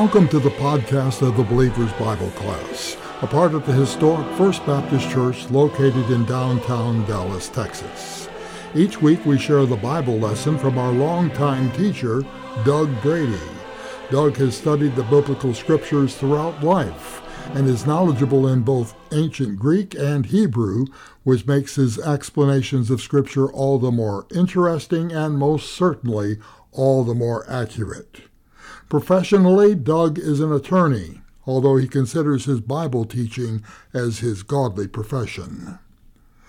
Welcome to the podcast of the Believer's Bible Class, a part of the historic First Baptist Church located in downtown Dallas, Texas. Each week we share the Bible lesson from our longtime teacher, Doug Brady. Doug has studied the biblical scriptures throughout life and is knowledgeable in both ancient Greek and Hebrew, which makes his explanations of Scripture all the more interesting and most certainly all the more accurate. Professionally, Doug is an attorney, although he considers his Bible teaching as his godly profession.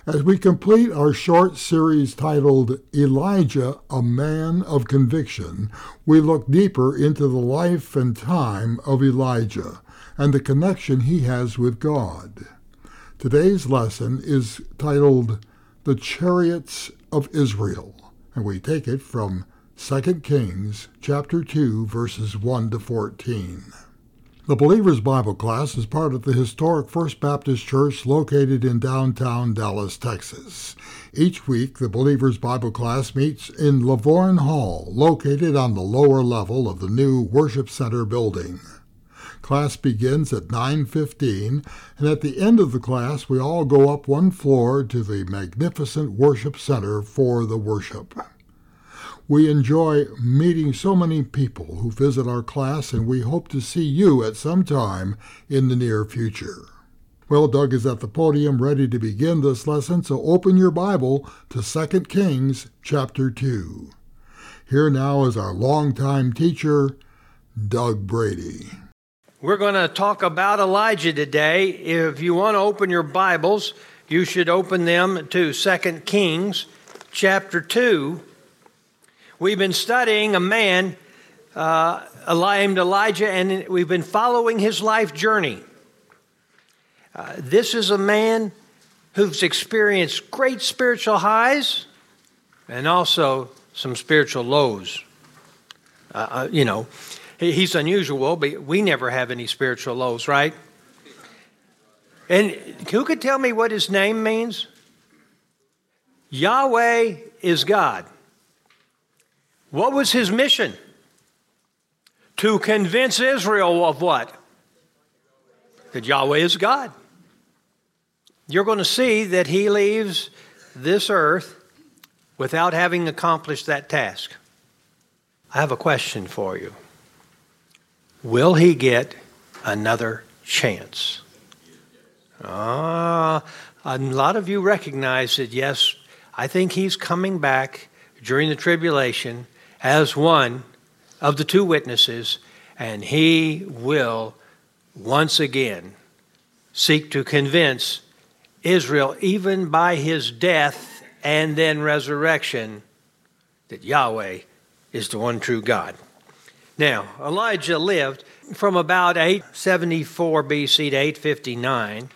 As we complete our short series titled Elijah, a Man of Conviction, we look deeper into the life and time of Elijah and the connection he has with God. Today's lesson is titled The Chariots of Israel, and we take it from 2 Kings chapter 2 verses 1 to 14. The Believer's Bible class is part of the historic First Baptist Church located in downtown Dallas, Texas. Each week, the Believer's Bible class meets in Lavorne Hall, located on the lower level of the new Worship Center building. Class begins at 9:15, and at the end of the class, we all go up one floor to the magnificent Worship Center for the worship. We enjoy meeting so many people who visit our class, and we hope to see you at some time in the near future. Well, Doug is at the podium ready to begin this lesson, so open your Bible to 2 Kings chapter 2. Here now is our longtime teacher, Doug Brady. We're going to talk about Elijah today. If you want to open your Bibles, you should open them to 2 Kings chapter 2 We've been studying a man uh, named Elijah, and we've been following his life journey. Uh, this is a man who's experienced great spiritual highs and also some spiritual lows. Uh, uh you know, he's unusual, but we never have any spiritual lows, right? And who could tell me what his name means? Yahweh is God. What was his mission? To convince Israel of what? That Yahweh is God. You're going to see that he leaves this earth without having accomplished that task. I have a question for you. Will he get another chance? Ah, a lot of you recognize that, yes, I think he's coming back during the tribulation as one of the two witnesses, and he will once again seek to convince Israel, even by his death and then resurrection, that Yahweh is the one true God. Now, Elijah lived from about 874 BC to 859,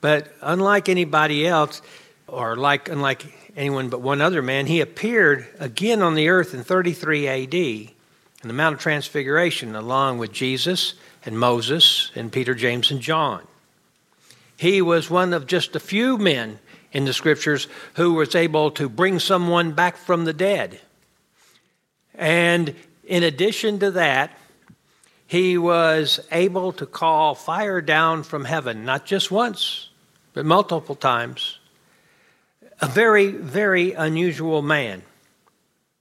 but unlike anybody else, or like unlike anyone but one other man, he appeared again on the earth in 33 AD in the Mount of Transfiguration, along with Jesus and Moses and Peter, James, and John. He was one of just a few men in the scriptures who was able to bring someone back from the dead. And in addition to that, he was able to call fire down from heaven, not just once, but multiple times a very, very unusual man.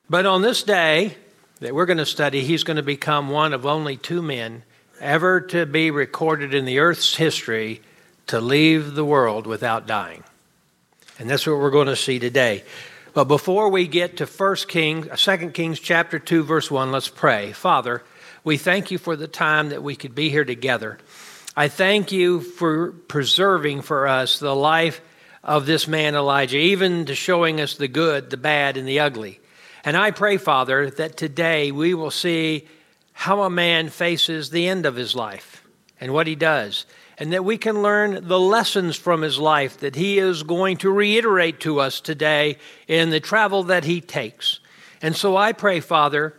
But on this day that we're going to study, he's going to become one of only two men ever to be recorded in the earth's history to leave the world without dying. And that's what we're going to see today. But before we get to 1 Kings, 2 Kings chapter 2 verse 1, let's pray. Father, we thank you for the time that we could be here together. I thank you for preserving for us the life of this man Elijah, even to showing us the good, the bad, and the ugly. And I pray, Father, that today we will see how a man faces the end of his life and what he does, and that we can learn the lessons from his life that he is going to reiterate to us today in the travel that he takes. And so I pray, Father,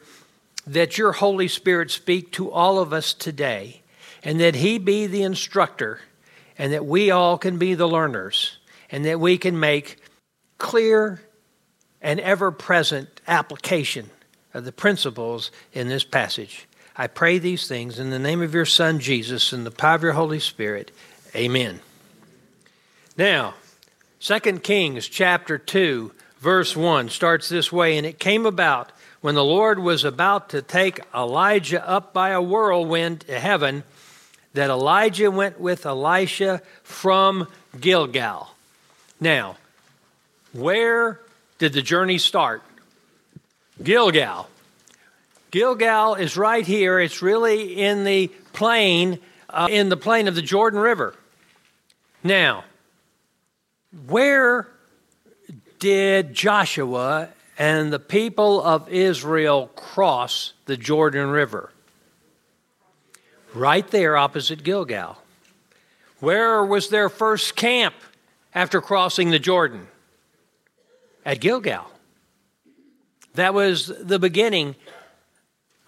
that your Holy Spirit speak to all of us today, and that he be the instructor, and that we all can be the learners and that we can make clear and ever present application of the principles in this passage. I pray these things in the name of your Son, Jesus, and the power of your Holy Spirit. Amen. Now, 2 Kings chapter 2, verse 1 starts this way And it came about when the Lord was about to take Elijah up by a whirlwind to heaven that Elijah went with Elisha from Gilgal. Now, where did the journey start? Gilgal. Gilgal is right here. It's really in the plain, uh, in the plain of the Jordan River. Now, where did Joshua and the people of Israel cross the Jordan River? Right there opposite Gilgal. Where was their first camp after crossing the Jordan? At Gilgal. That was the beginning,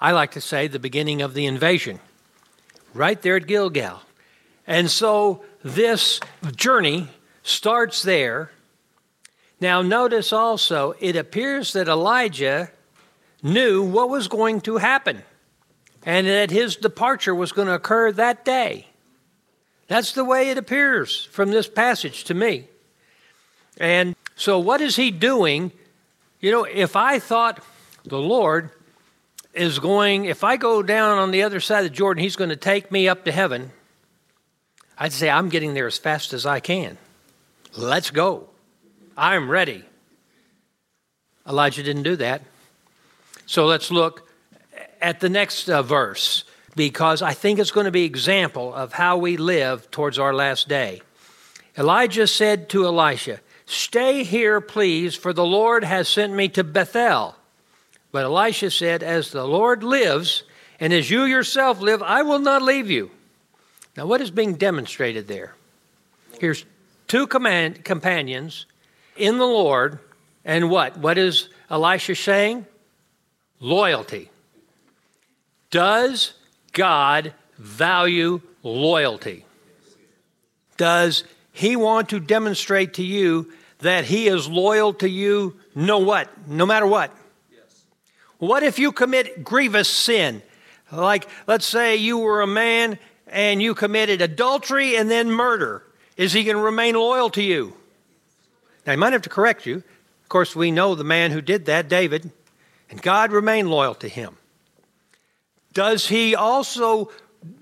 I like to say, the beginning of the invasion. Right there at Gilgal. And so this journey starts there. Now, notice also, it appears that Elijah knew what was going to happen and that his departure was going to occur that day. That's the way it appears from this passage to me. And so, what is he doing? You know, if I thought the Lord is going, if I go down on the other side of Jordan, he's going to take me up to heaven, I'd say, I'm getting there as fast as I can. Let's go. I'm ready. Elijah didn't do that. So let's look at the next uh, verse because I think it's going to be example of how we live towards our last day. Elijah said to Elisha, "Stay here, please, for the Lord has sent me to Bethel." But Elisha said, "As the Lord lives, and as you yourself live, I will not leave you." Now, what is being demonstrated there? Here's two command, companions in the Lord, and what? What is Elisha saying? Loyalty. Does God value loyalty? Does He want to demonstrate to you that He is loyal to you no what? No matter what? Yes. What if you commit grievous sin? Like, let's say you were a man and you committed adultery and then murder. Is he going to remain loyal to you? Now, he might have to correct you. Of course, we know the man who did that, David, and God remained loyal to him. Does he also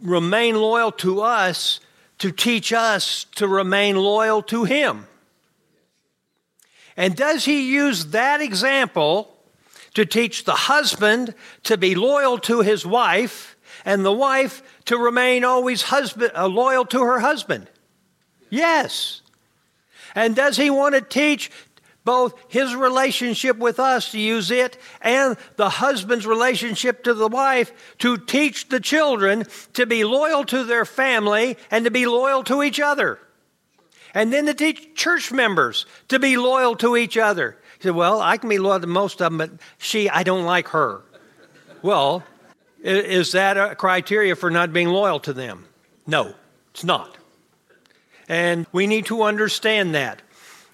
remain loyal to us to teach us to remain loyal to him? And does he use that example to teach the husband to be loyal to his wife and the wife to remain always husband, uh, loyal to her husband? Yes. And does he want to teach both his relationship with us to use it and the husband's relationship to the wife to teach the children to be loyal to their family and to be loyal to each other? And then to teach church members to be loyal to each other. He said, Well, I can be loyal to most of them, but she, I don't like her. Well, is that a criteria for not being loyal to them? No, it's not. And we need to understand that.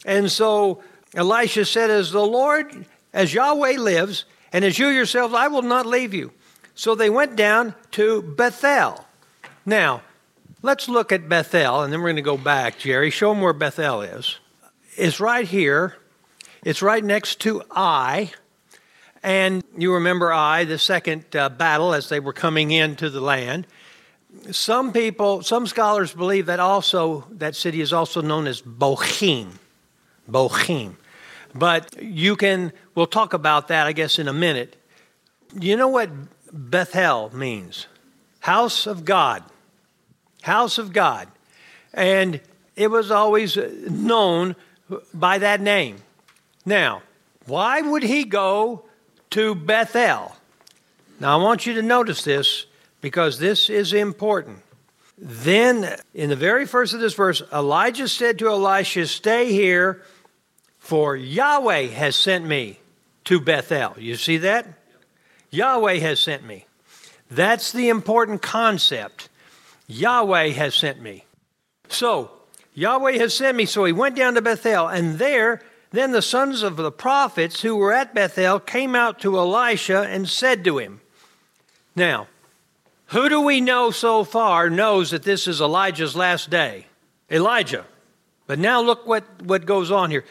And so Elisha said, As the Lord, as Yahweh lives, and as you yourselves, I will not leave you. So they went down to Bethel. Now, let's look at Bethel, and then we're going to go back. Jerry, show them where Bethel is. It's right here. It's right next to Ai. And you remember Ai, the second uh, battle as they were coming into the land some people, some scholars believe that also that city is also known as Bochim. Bochim. But you can, we'll talk about that, I guess, in a minute. You know what Bethel means? House of God. House of God. And it was always uh, known by that name. Now, why would he go to Bethel? Now, I want you to notice this because this is important. Then, in the very first of this verse, Elijah said to Elisha, Stay here, for Yahweh has sent me to Bethel. You see that? Yahweh has sent me. That's the important concept. Yahweh has sent me. So, Yahweh has sent me. So he went down to Bethel, and there, then the sons of the prophets who were at Bethel came out to Elisha and said to him, Now, Who do we know so far knows that this is Elijah's last day? Elijah. But now look what, what goes on here.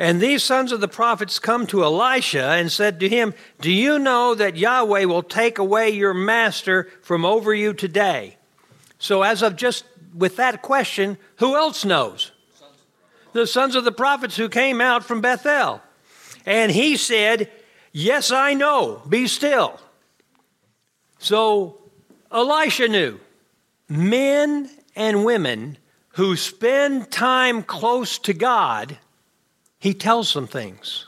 And these sons of the prophets come to Elisha and said to him, Do you know that Yahweh will take away your master from over you today? So, as of just with that question, who else knows? The sons of the prophets who came out from Bethel. And he said, Yes, I know, be still. So Elisha knew men and women who spend time close to God, he tells them things.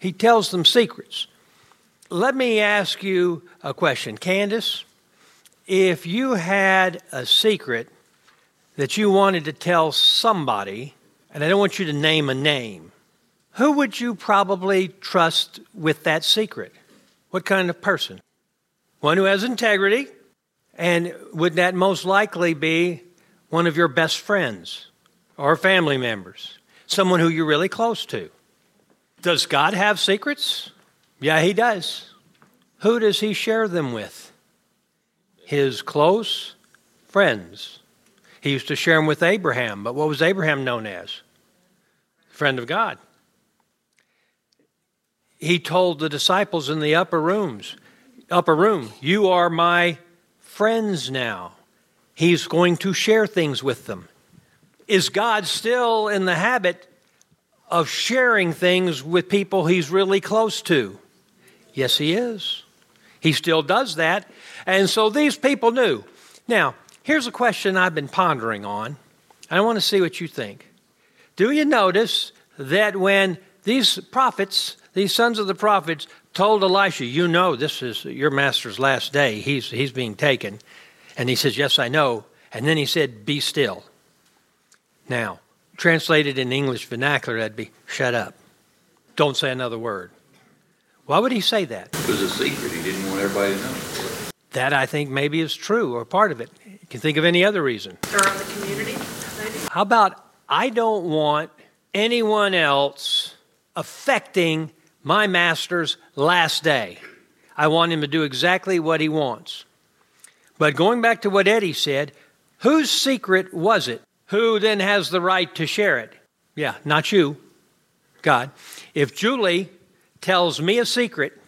He tells them secrets. Let me ask you a question. Candace, if you had a secret that you wanted to tell somebody, and I don't want you to name a name, who would you probably trust with that secret? What kind of person? One who has integrity, and would that most likely be one of your best friends or family members? Someone who you're really close to? Does God have secrets? Yeah, He does. Who does He share them with? His close friends. He used to share them with Abraham, but what was Abraham known as? Friend of God. He told the disciples in the upper rooms, upper room, you are my friends now. He's going to share things with them. Is God still in the habit of sharing things with people he's really close to? Yes, he is. He still does that. And so these people knew. Now, here's a question I've been pondering on. I want to see what you think. Do you notice that when these prophets, these sons of the prophets, told Elisha, You know, this is your master's last day. He's, he's being taken. And he says, Yes, I know. And then he said, Be still. Now, translated in English vernacular, that'd be shut up. Don't say another word. Why would he say that? It was a secret. He didn't want everybody to know. That I think maybe is true or part of it. You can think of any other reason. Or of the community, maybe? How about I don't want anyone else affecting my master's last day. I want him to do exactly what he wants. But going back to what Eddie said, whose secret was it? Who then has the right to share it? Yeah, not you, God. If Julie tells me a secret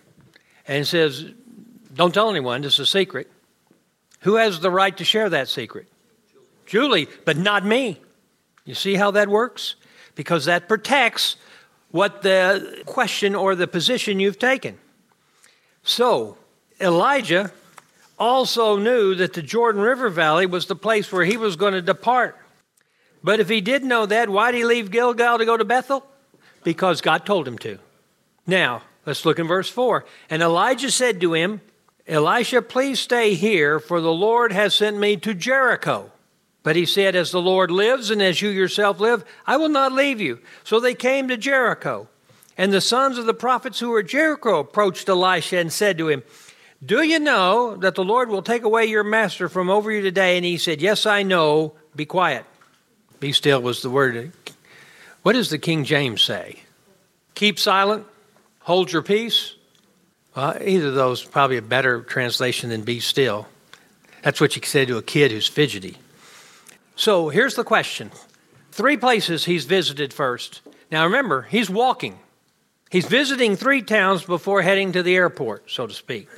and says, Don't tell anyone, this is a secret, who has the right to share that secret? Julie, but not me. You see how that works? Because that protects what the question or the position you've taken. So, Elijah also knew that the Jordan River Valley was the place where he was going to depart. But if he did know that, why did he leave Gilgal to go to Bethel? Because God told him to. Now, let's look in verse 4. And Elijah said to him, Elisha, please stay here, for the Lord has sent me to Jericho. But he said, As the Lord lives and as you yourself live, I will not leave you. So they came to Jericho. And the sons of the prophets who were Jericho approached Elisha and said to him, Do you know that the Lord will take away your master from over you today? And he said, Yes, I know. Be quiet. Be still was the word. What does the King James say? Keep silent, hold your peace. Well, either of those probably a better translation than be still. That's what you say to a kid who's fidgety. So here's the question three places he's visited first. Now remember, he's walking. He's visiting three towns before heading to the airport, so to speak.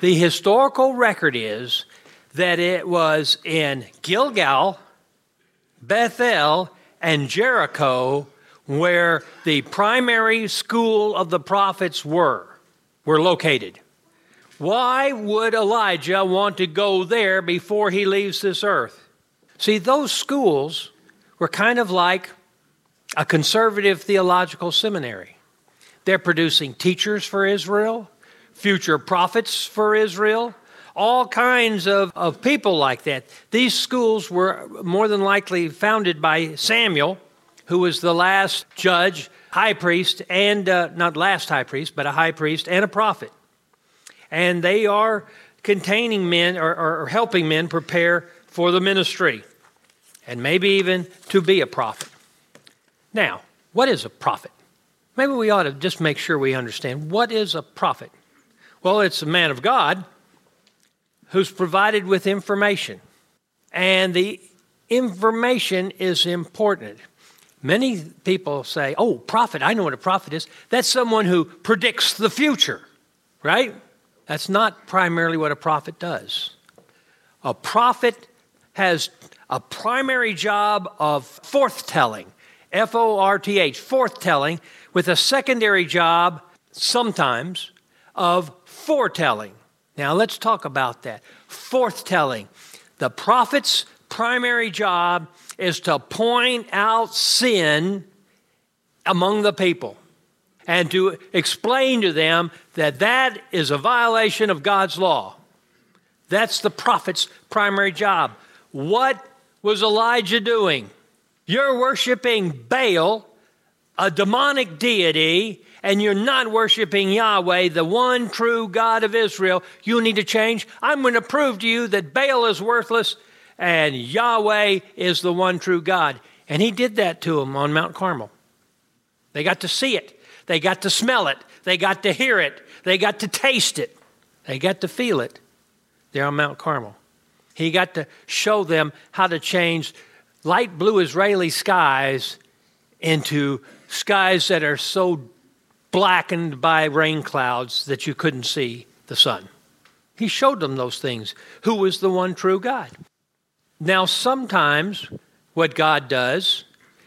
The historical record is that it was in Gilgal, Bethel, and Jericho where the primary school of the prophets were, were located. Why would Elijah want to go there before he leaves this earth? See, those schools were kind of like a conservative theological seminary. They're producing teachers for Israel, future prophets for Israel, all kinds of, of people like that. These schools were more than likely founded by Samuel, who was the last judge, high priest, and uh, not last high priest, but a high priest and a prophet. And they are containing men or, or helping men prepare for the ministry and maybe even to be a prophet. Now, what is a prophet? Maybe we ought to just make sure we understand what is a prophet. Well, it's a man of God who's provided with information. And the information is important. Many people say, oh, prophet, I know what a prophet is. That's someone who predicts the future, right? That's not primarily what a prophet does. A prophet has a primary job of forthtelling, F O R T H, forthtelling, with a secondary job, sometimes, of foretelling. Now let's talk about that. Forthtelling. The prophet's primary job is to point out sin among the people and to explain to them that that is a violation of God's law. That's the prophet's primary job. What was Elijah doing? You're worshiping Baal, a demonic deity, and you're not worshiping Yahweh, the one true God of Israel. You need to change. I'm going to prove to you that Baal is worthless and Yahweh is the one true God. And he did that to them on Mount Carmel. They got to see it, they got to smell it, they got to hear it, they got to taste it, they got to feel it there on Mount Carmel. He got to show them how to change light blue Israeli skies into skies that are so blackened by rain clouds that you couldn't see the sun. He showed them those things. Who was the one true God? Now, sometimes what God does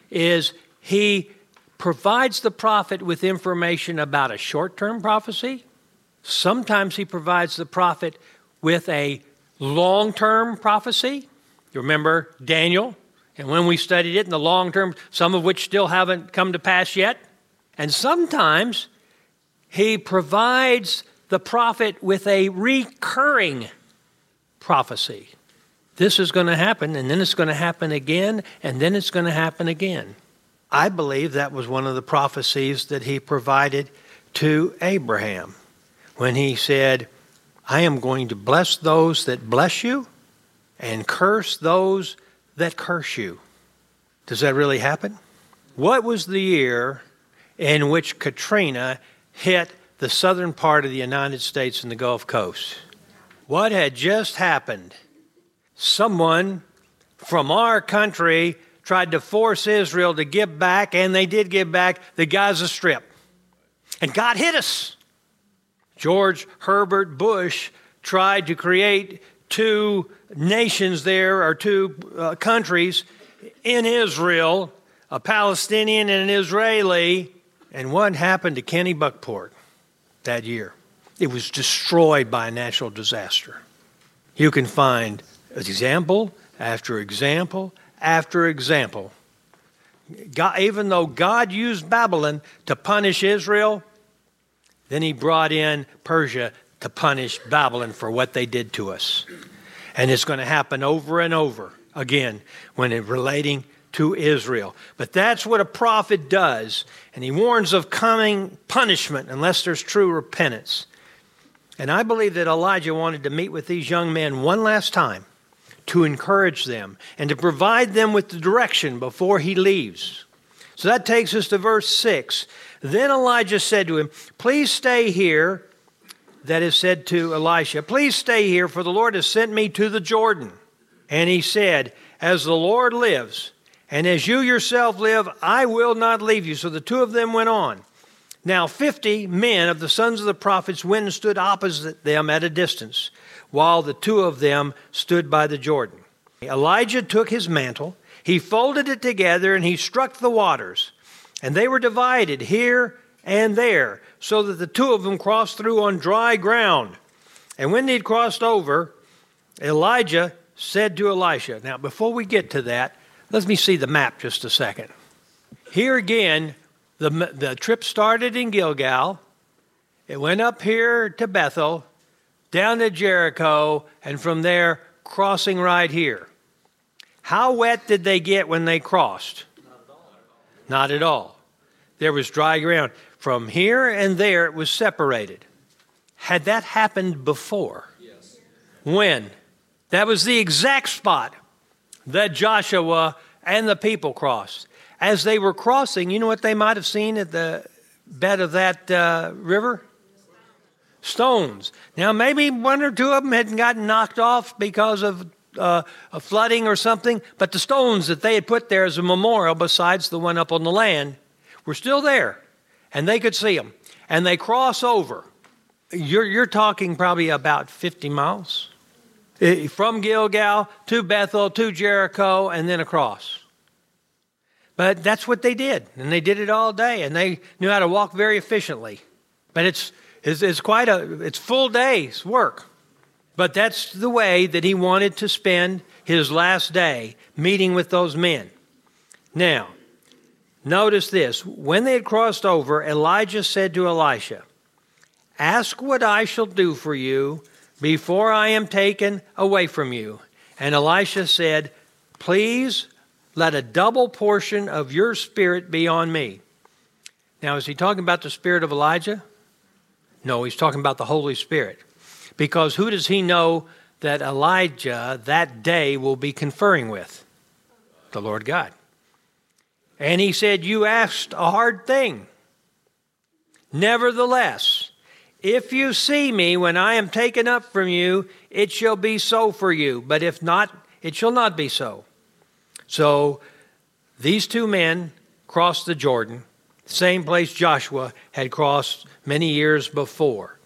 is He provides the prophet with information about a short term prophecy. Sometimes He provides the prophet with a long term prophecy. You remember Daniel? And when we studied it in the long term, some of which still haven't come to pass yet. And sometimes he provides the prophet with a recurring prophecy. This is going to happen, and then it's going to happen again, and then it's going to happen again. I believe that was one of the prophecies that he provided to Abraham when he said, I am going to bless those that bless you and curse those that curse you. Does that really happen? What was the year in which Katrina hit the southern part of the United States and the Gulf Coast? What had just happened? someone from our country tried to force Israel to give back, and they did give back the Gaza Strip. And God hit us. George Herbert Bush tried to create two nations there, or two uh, countries in Israel, a Palestinian and an Israeli. And what happened to Kennebunkport that year? It was destroyed by a natural disaster. You can find example after example after example. God, even though God used Babylon to punish Israel, then he brought in Persia to punish Babylon for what they did to us. And it's going to happen over and over again when it relating to Israel. But that's what a prophet does. And he warns of coming punishment unless there's true repentance. And I believe that Elijah wanted to meet with these young men one last time to encourage them and to provide them with the direction before he leaves. So that takes us to verse 6. Then Elijah said to him, Please stay here. That is said to Elisha, Please stay here, for the Lord has sent me to the Jordan. And he said, As the Lord lives, and as you yourself live, I will not leave you. So the two of them went on. Now, fifty men of the sons of the prophets went and stood opposite them at a distance while the two of them stood by the Jordan. Elijah took his mantle, he folded it together, and he struck the waters. And they were divided here and there, so that the two of them crossed through on dry ground. And when they'd crossed over, Elijah said to Elisha, Now, before we get to that, let me see the map just a second. Here again, the, the trip started in Gilgal. It went up here to Bethel, down to Jericho, and from there crossing right here. How wet did they get when they crossed? Not at all. There was dry ground. From here and there, it was separated. Had that happened before? Yes. When? That was the exact spot that Joshua and the people crossed. As they were crossing, you know what they might have seen at the bed of that uh, river? stones. Now, maybe one or two of them had gotten knocked off because of uh, a flooding or something, but the stones that they had put there as a memorial, besides the one up on the land, were still there, and they could see them. And they cross over. You're, you're talking probably about 50 miles from Gilgal to Bethel to Jericho and then across. But that's what they did, and they did it all day, and they knew how to walk very efficiently. But it's, it's, it's quite a it's full day's work. But that's the way that he wanted to spend his last day meeting with those men. Now, notice this. When they had crossed over, Elijah said to Elisha, Ask what I shall do for you before I am taken away from you. And Elisha said, Please let a double portion of your spirit be on me. Now, is he talking about the spirit of Elijah? No, he's talking about the Holy Spirit. Because who does he know that Elijah that day will be conferring with? The Lord God. And he said, You asked a hard thing. Nevertheless, if you see me when I am taken up from you, it shall be so for you. But if not, it shall not be so. So these two men crossed the Jordan, same place Joshua had crossed many years before.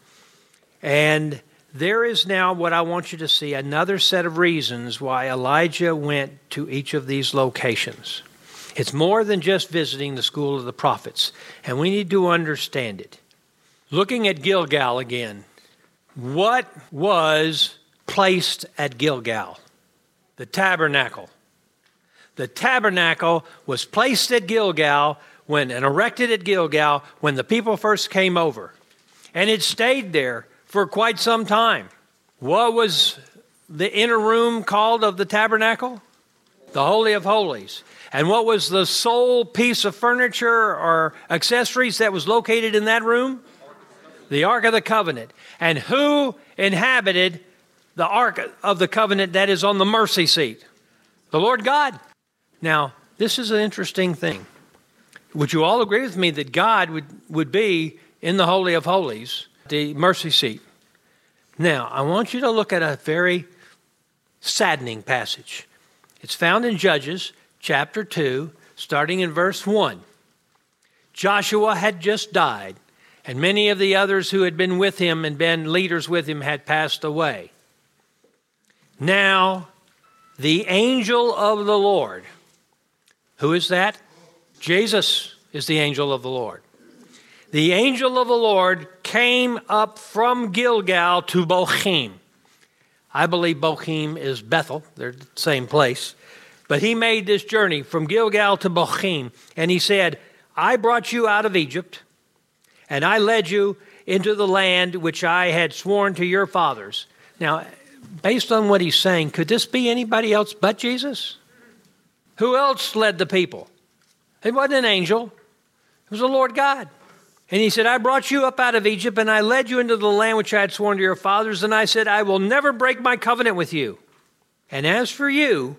And there is now what I want you to see another set of reasons why Elijah went to each of these locations. It's more than just visiting the school of the prophets, and we need to understand it. Looking at Gilgal again, what was placed at Gilgal? The tabernacle. The tabernacle was placed at Gilgal when and erected at Gilgal when the people first came over. And it stayed there for quite some time. What was the inner room called of the tabernacle? The Holy of Holies. And what was the sole piece of furniture or accessories that was located in that room? The Ark of the Covenant. And who inhabited the Ark of the Covenant that is on the mercy seat? The Lord God. Now, this is an interesting thing. Would you all agree with me that God would, would be in the Holy of Holies, the mercy seat? Now, I want you to look at a very saddening passage. It's found in Judges chapter 2, starting in verse 1. Joshua had just died, and many of the others who had been with him and been leaders with him had passed away. Now, the angel of the Lord, who is that? Jesus is the angel of the Lord the angel of the Lord came up from Gilgal to Bochim. I believe Bochim is Bethel, they're the same place. But he made this journey from Gilgal to Bochim, and he said, I brought you out of Egypt, and I led you into the land which I had sworn to your fathers. Now, based on what he's saying, could this be anybody else but Jesus? Who else led the people? It wasn't an angel, it was the Lord God. And he said, I brought you up out of Egypt, and I led you into the land which I had sworn to your fathers. And I said, I will never break my covenant with you. And as for you,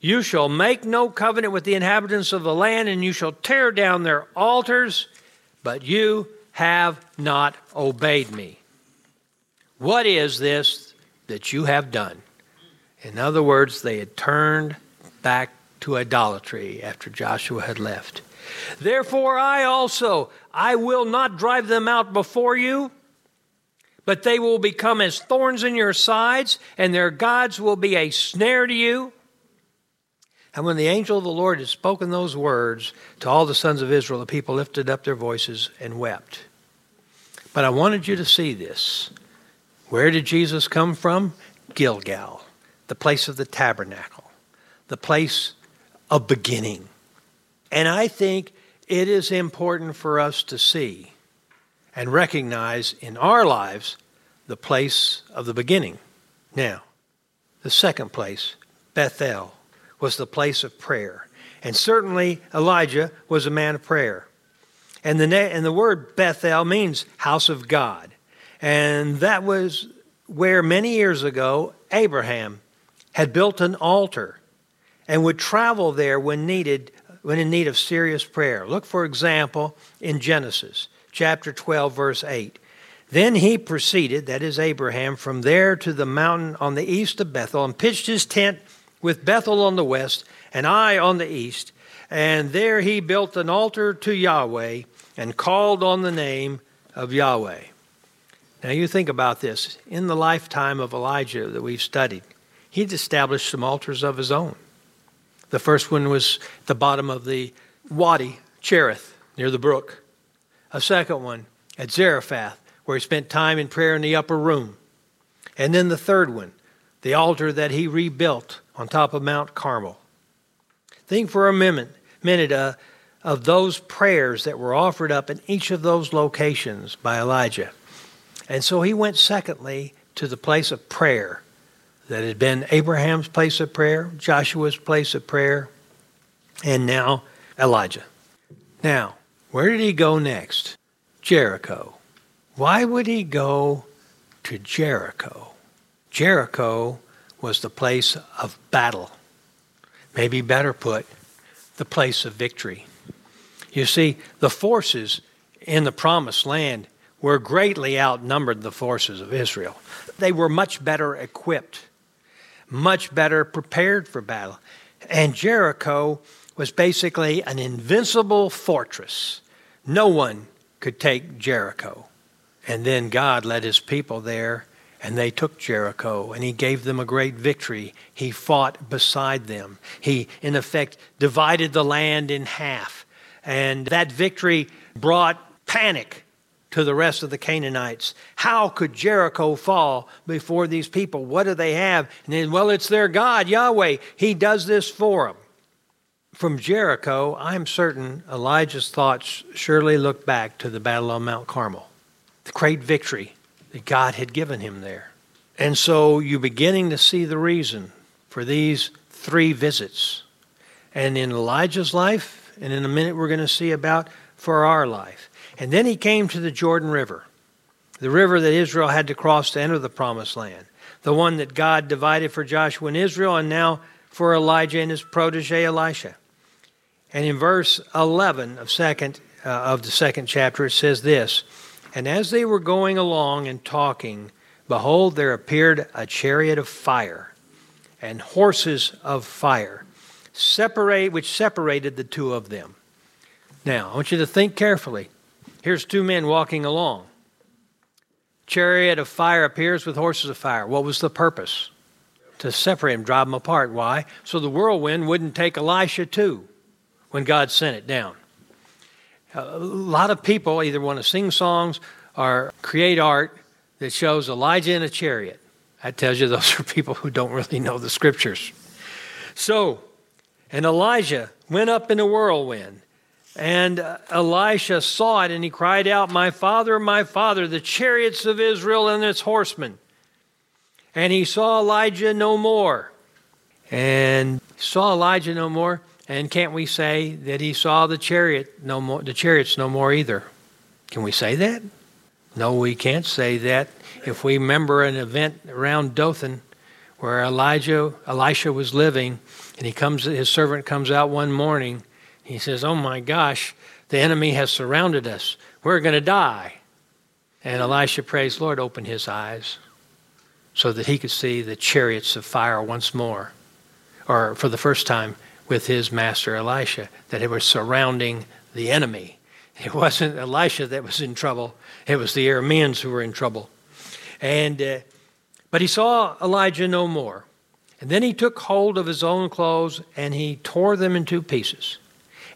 you shall make no covenant with the inhabitants of the land, and you shall tear down their altars, but you have not obeyed me. What is this that you have done? In other words, they had turned back to idolatry after Joshua had left. Therefore, I also, I will not drive them out before you, but they will become as thorns in your sides, and their gods will be a snare to you. And when the angel of the Lord had spoken those words to all the sons of Israel, the people lifted up their voices and wept. But I wanted you to see this. Where did Jesus come from? Gilgal, the place of the tabernacle, the place of beginning. And I think it is important for us to see and recognize in our lives the place of the beginning. Now, the second place, Bethel, was the place of prayer. And certainly Elijah was a man of prayer. And the, and the word Bethel means house of God. And that was where many years ago Abraham had built an altar and would travel there when needed when in need of serious prayer. Look, for example, in Genesis chapter 12, verse 8. Then he proceeded, that is Abraham, from there to the mountain on the east of Bethel and pitched his tent with Bethel on the west and Ai on the east. And there he built an altar to Yahweh and called on the name of Yahweh. Now you think about this. In the lifetime of Elijah that we've studied, he'd established some altars of his own. The first one was at the bottom of the Wadi, Cherith, near the brook. A second one at Zarephath, where he spent time in prayer in the upper room. And then the third one, the altar that he rebuilt on top of Mount Carmel. Think for a minute, minute uh, of those prayers that were offered up in each of those locations by Elijah. And so he went, secondly, to the place of prayer that had been Abraham's place of prayer, Joshua's place of prayer, and now Elijah. Now, where did he go next? Jericho. Why would he go to Jericho? Jericho was the place of battle. Maybe better put, the place of victory. You see, the forces in the promised land were greatly outnumbered the forces of Israel. They were much better equipped, much better prepared for battle. And Jericho was basically an invincible fortress. No one could take Jericho. And then God led his people there, and they took Jericho, and he gave them a great victory. He fought beside them. He, in effect, divided the land in half. And that victory brought panic to the rest of the Canaanites. How could Jericho fall before these people? What do they have? And then, well, it's their God, Yahweh. He does this for them. From Jericho, I'm certain Elijah's thoughts surely look back to the Battle on Mount Carmel the great victory that God had given him there. And so you're beginning to see the reason for these three visits. And in Elijah's life, and in a minute we're going to see about for our life. And then he came to the Jordan River, the river that Israel had to cross to enter the promised land, the one that God divided for Joshua and Israel, and now for Elijah and his protege Elisha. And in verse 11 of second uh, of the second chapter, it says this. And as they were going along and talking, behold, there appeared a chariot of fire and horses of fire, separate, which separated the two of them. Now, I want you to think carefully. Here's two men walking along. Chariot of fire appears with horses of fire. What was the purpose? To separate them, drive them apart. Why? So the whirlwind wouldn't take Elisha too when God sent it down. A lot of people either want to sing songs or create art that shows Elijah in a chariot. That tells you those are people who don't really know the scriptures. So, and Elijah went up in a whirlwind. And uh, Elisha saw it and he cried out, My father, my father, the chariots of Israel and its horsemen. And he saw Elijah no more. And saw Elijah no more. And can't we say that he saw the chariot no more, the chariots no more either? Can we say that? No, we can't say that. If we remember an event around Dothan where Elijah, Elisha was living, and he comes, his servant comes out one morning. He says, "Oh my gosh, the enemy has surrounded us. We're going to die." And Elisha prays, "Lord, open his eyes." So that he could see the chariots of fire once more, or for the first time, with his master Elisha, that it was surrounding the enemy. It wasn't Elisha that was in trouble, it was the Arameans who were in trouble. And, uh, but he saw Elijah no more. And then he took hold of his own clothes and he tore them in two pieces.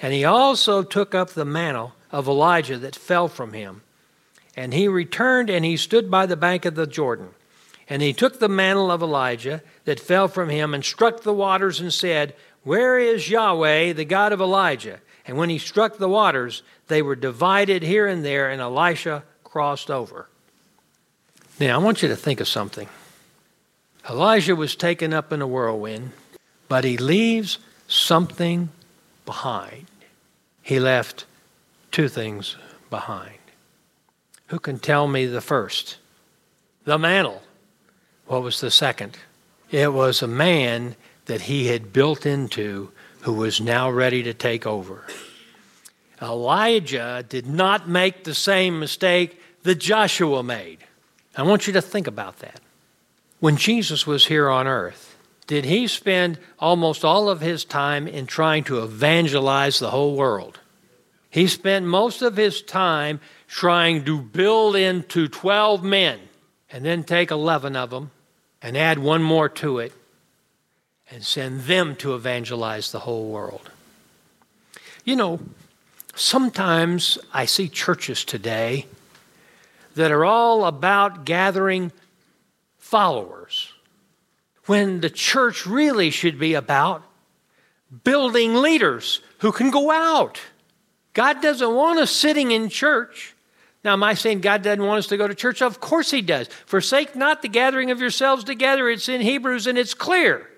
And he also took up the mantle of Elijah that fell from him. And he returned and he stood by the bank of the Jordan. And he took the mantle of Elijah that fell from him and struck the waters and said, where is Yahweh, the God of Elijah? And when he struck the waters, they were divided here and there, and Elisha crossed over. Now, I want you to think of something. Elijah was taken up in a whirlwind, but he leaves something behind. He left two things behind. Who can tell me the first? The mantle. What was the second? It was a man that he had built into who was now ready to take over. Elijah did not make the same mistake that Joshua made. I want you to think about that. When Jesus was here on earth, did he spend almost all of his time in trying to evangelize the whole world? He spent most of his time trying to build into 12 men and then take 11 of them and add one more to it and send them to evangelize the whole world. You know, sometimes I see churches today that are all about gathering followers when the church really should be about building leaders who can go out. God doesn't want us sitting in church. Now, am I saying God doesn't want us to go to church? Of course He does. Forsake not the gathering of yourselves together. It's in Hebrews and it's clear.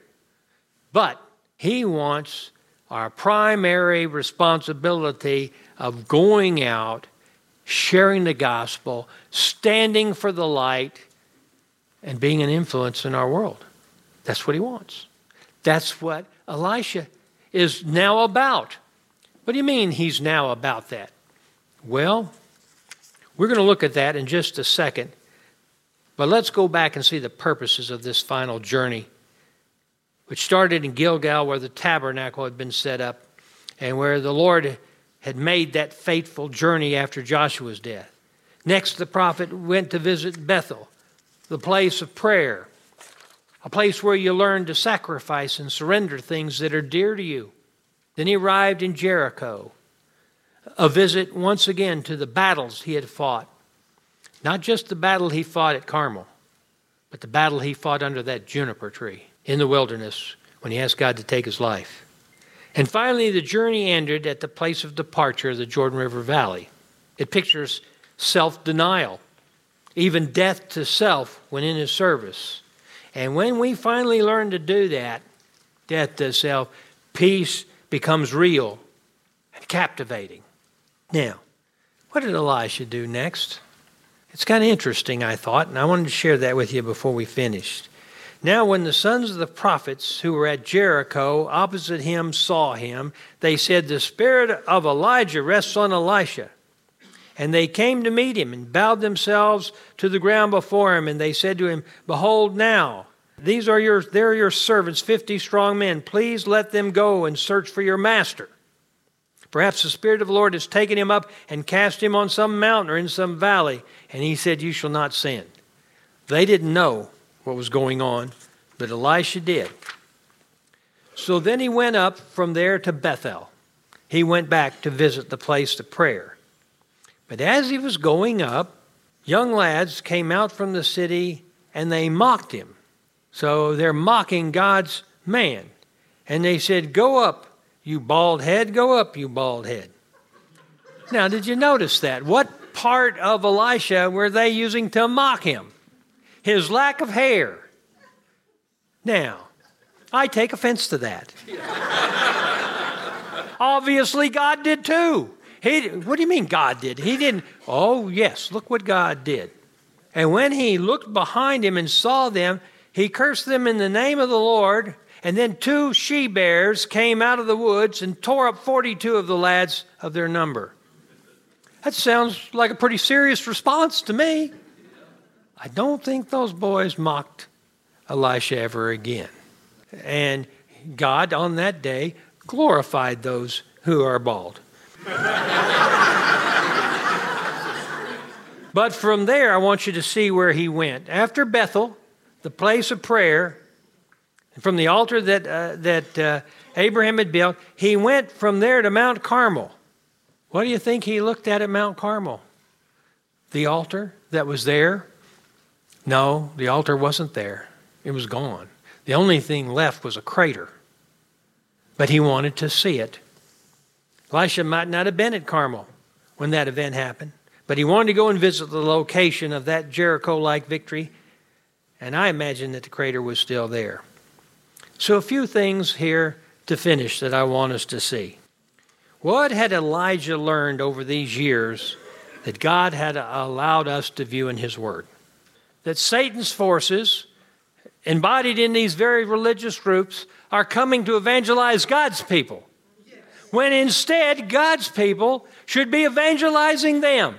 But He wants our primary responsibility of going out, sharing the gospel, standing for the light, and being an influence in our world. That's what He wants. That's what Elisha is now about. What do you mean he's now about that? Well, we're going to look at that in just a second. But let's go back and see the purposes of this final journey, which started in Gilgal, where the tabernacle had been set up, and where the Lord had made that fateful journey after Joshua's death. Next, the prophet went to visit Bethel, the place of prayer, a place where you learn to sacrifice and surrender things that are dear to you. Then he arrived in Jericho, a visit once again to the battles he had fought. Not just the battle he fought at Carmel, but the battle he fought under that juniper tree in the wilderness when he asked God to take his life. And finally, the journey ended at the place of departure, the Jordan River Valley. It pictures self denial, even death to self when in his service. And when we finally learn to do that, death to self, peace becomes real and captivating. Now, what did Elisha do next? It's kind of interesting, I thought, and I wanted to share that with you before we finished. Now, when the sons of the prophets who were at Jericho opposite him saw him, they said, The spirit of Elijah rests on Elisha. And they came to meet him and bowed themselves to the ground before him, and they said to him, Behold, now, these are your, they're your servants, 50 strong men. Please let them go and search for your master. Perhaps the Spirit of the Lord has taken him up and cast him on some mountain or in some valley. And he said, You shall not sin. They didn't know what was going on, but Elisha did. So then he went up from there to Bethel. He went back to visit the place of prayer. But as he was going up, young lads came out from the city and they mocked him. So they're mocking God's man. And they said, Go up, you bald head, go up, you bald head. Now, did you notice that? What part of Elisha were they using to mock him? His lack of hair. Now, I take offense to that. Obviously, God did too. He, what do you mean God did? He didn't. Oh, yes, look what God did. And when he looked behind him and saw them, he cursed them in the name of the Lord, and then two she bears came out of the woods and tore up 42 of the lads of their number. That sounds like a pretty serious response to me. I don't think those boys mocked Elisha ever again. And God on that day glorified those who are bald. but from there, I want you to see where he went. After Bethel, the place of prayer, from the altar that, uh, that uh, Abraham had built, he went from there to Mount Carmel. What do you think he looked at at Mount Carmel? The altar that was there? No, the altar wasn't there. It was gone. The only thing left was a crater. But he wanted to see it. Elisha might not have been at Carmel when that event happened, but he wanted to go and visit the location of that Jericho like victory and I imagine that the crater was still there. So, a few things here to finish that I want us to see. What had Elijah learned over these years that God had allowed us to view in His Word? That Satan's forces, embodied in these very religious groups, are coming to evangelize God's people, when instead God's people should be evangelizing them.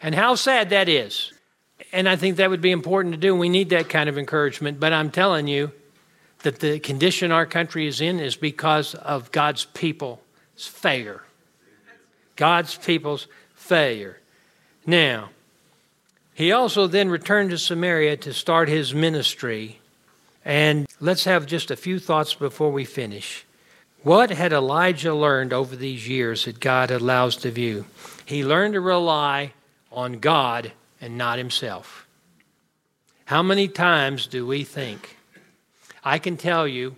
And how sad that is. And I think that would be important to do. We need that kind of encouragement. But I'm telling you that the condition our country is in is because of God's people's failure. God's people's failure. Now, he also then returned to Samaria to start his ministry. And let's have just a few thoughts before we finish. What had Elijah learned over these years that God allows to view? He learned to rely on God and not himself. How many times do we think? I can tell you,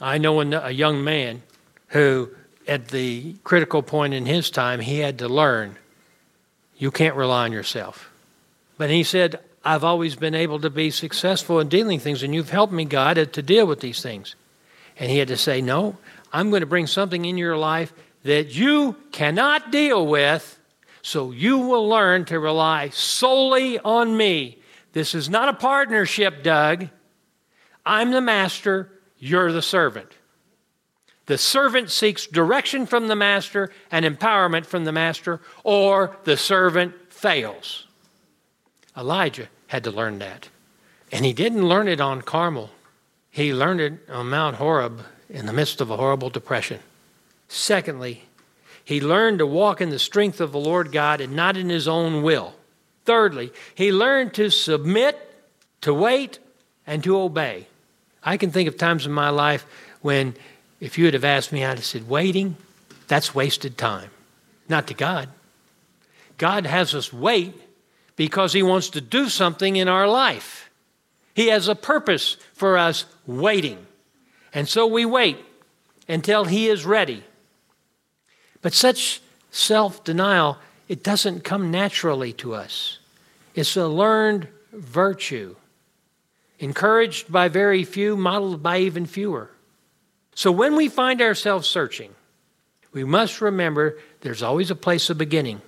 I know a young man who, at the critical point in his time, he had to learn you can't rely on yourself. But he said, I've always been able to be successful in dealing things, and you've helped me, God, to deal with these things. And he had to say, No, I'm going to bring something in your life that you cannot deal with, so you will learn to rely solely on me. This is not a partnership, Doug. I'm the master, you're the servant. The servant seeks direction from the master and empowerment from the master, or the servant fails. Elijah had to learn that. And he didn't learn it on Carmel, he learned it on Mount Horeb in the midst of a horrible depression. Secondly, he learned to walk in the strength of the Lord God and not in his own will. Thirdly, he learned to submit, to wait, and to obey. I can think of times in my life when, if you would have asked me, I'd have said, waiting, that's wasted time. Not to God. God has us wait because he wants to do something in our life. He has a purpose for us waiting. And so we wait until he is ready. But such self denial, it doesn't come naturally to us. It's a learned virtue, encouraged by very few, modeled by even fewer. So when we find ourselves searching, we must remember there's always a place of beginning.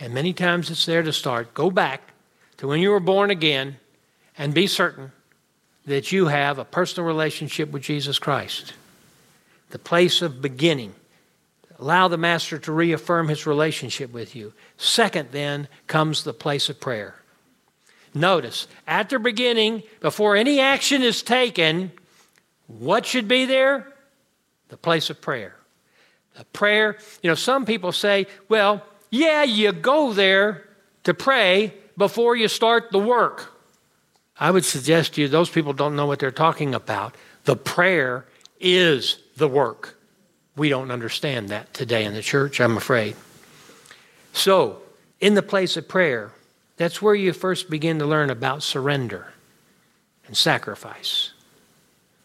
And many times it's there to start. Go back to when you were born again and be certain that you have a personal relationship with Jesus Christ. The place of beginning. Allow the Master to reaffirm his relationship with you. Second, then, comes the place of prayer. Notice, at the beginning, before any action is taken, what should be there? The place of prayer. The prayer, you know, some people say, well, yeah, you go there to pray before you start the work. I would suggest to you those people don't know what they're talking about. The prayer is the work. We don't understand that today in the church, I'm afraid. So, in the place of prayer, that's where you first begin to learn about surrender and sacrifice.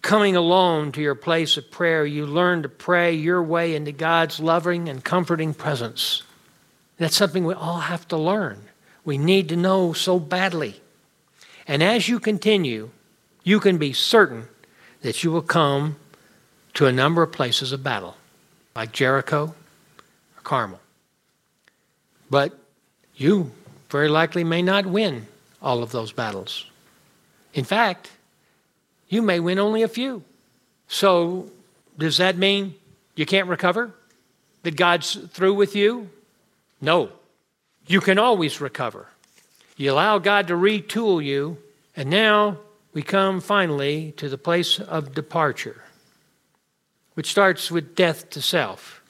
Coming alone to your place of prayer, you learn to pray your way into God's loving and comforting presence. That's something we all have to learn. We need to know so badly. And as you continue, you can be certain that you will come to a number of places of battle, like Jericho or Carmel. But you very likely may not win all of those battles. In fact, you may win only a few. So, does that mean you can't recover? That God's through with you? No. You can always recover. You allow God to retool you, and now we come finally to the place of departure, which starts with death to self.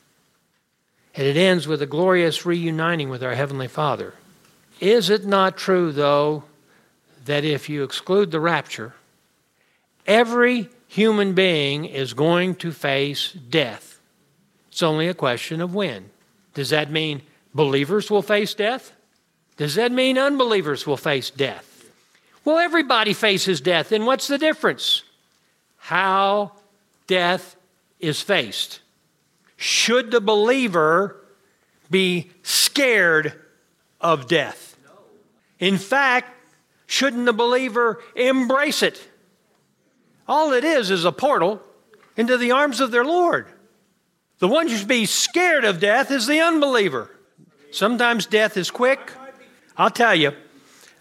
And it ends with a glorious reuniting with our Heavenly Father. Is it not true, though, that if you exclude the rapture, every human being is going to face death? It's only a question of when. Does that mean believers will face death? Does that mean unbelievers will face death? Well, everybody faces death. And what's the difference? How death is faced. Should the believer be scared of death? In fact, shouldn't the believer embrace it? All it is is a portal into the arms of their Lord. The one who should be scared of death is the unbeliever. Sometimes death is quick, I'll tell you,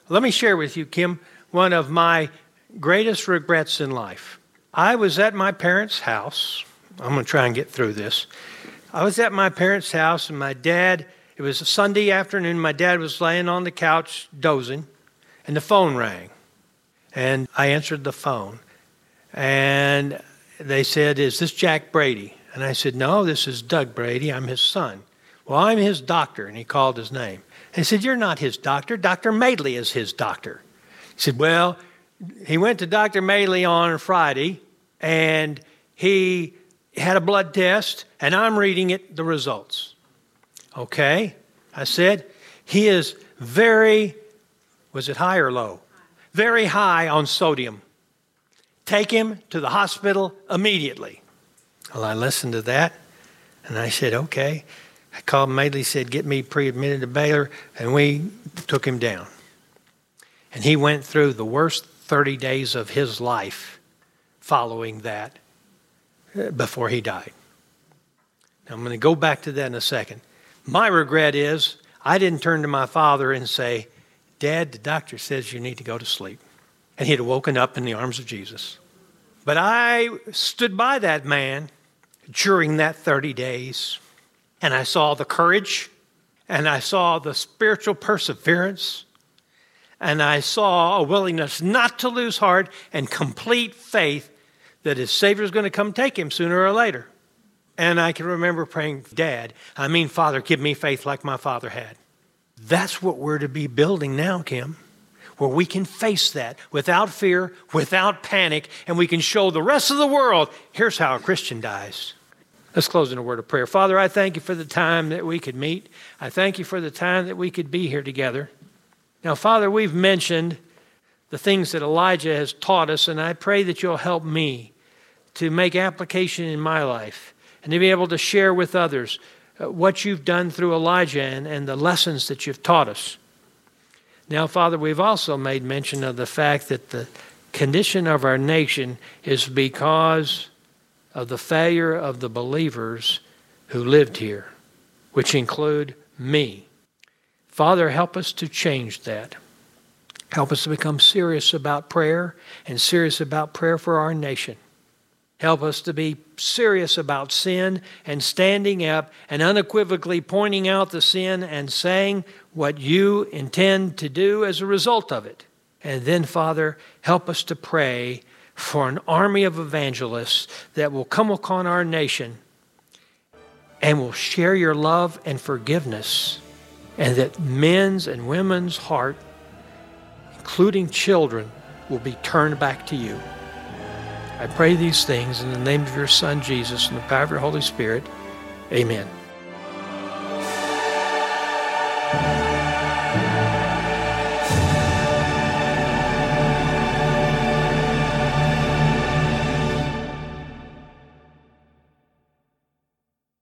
let me share with you, Kim, one of my greatest regrets in life. I was at my parents' house. I'm going to try and get through this. I was at my parents' house, and my dad It was a Sunday afternoon. My dad was laying on the couch dozing, and the phone rang. And I answered the phone. And they said, Is this Jack Brady? And I said, No, this is Doug Brady. I'm his son. Well, I'm his doctor. And he called his name. He said, You're not his doctor. Dr. Madeley is his doctor. He said, Well, he went to Dr. Madeley on Friday and he had a blood test, and I'm reading it, the results. Okay? I said, He is very, was it high or low? Very high on sodium. Take him to the hospital immediately. Well, I listened to that and I said, okay. I called Madeley, said, get me pre admitted to Baylor, and we took him down. And he went through the worst 30 days of his life following that uh, before he died. Now, I'm going to go back to that in a second. My regret is I didn't turn to my father and say, Dad, the doctor says you need to go to sleep. And he had woken up in the arms of Jesus. But I stood by that man during that 30 days, and I saw the courage, and I saw the spiritual perseverance, and I saw a willingness not to lose heart and complete faith that his Savior is going to come take him sooner or later. And I can remember praying, Dad, I mean, Father, give me faith like my father had. That's what we're to be building now, Kim, where we can face that without fear, without panic, and we can show the rest of the world here's how a Christian dies. Let's close in a word of prayer. Father, I thank you for the time that we could meet. I thank you for the time that we could be here together. Now, Father, we've mentioned the things that Elijah has taught us, and I pray that you'll help me to make application in my life and to be able to share with others uh, what you've done through Elijah and, and the lessons that you've taught us. Now, Father, we've also made mention of the fact that the condition of our nation is because of the failure of the believers who lived here, which include me. Father, help us to change that. Help us to become serious about prayer and serious about prayer for our nation. Help us to be serious about sin and standing up and unequivocally pointing out the sin and saying what you intend to do as a result of it. And then, Father, help us to pray for an army of evangelists that will come upon our nation and will share your love and forgiveness, and that men's and women's heart, including children, will be turned back to you. I pray these things in the name of your Son, Jesus, and the power of your Holy Spirit. Amen.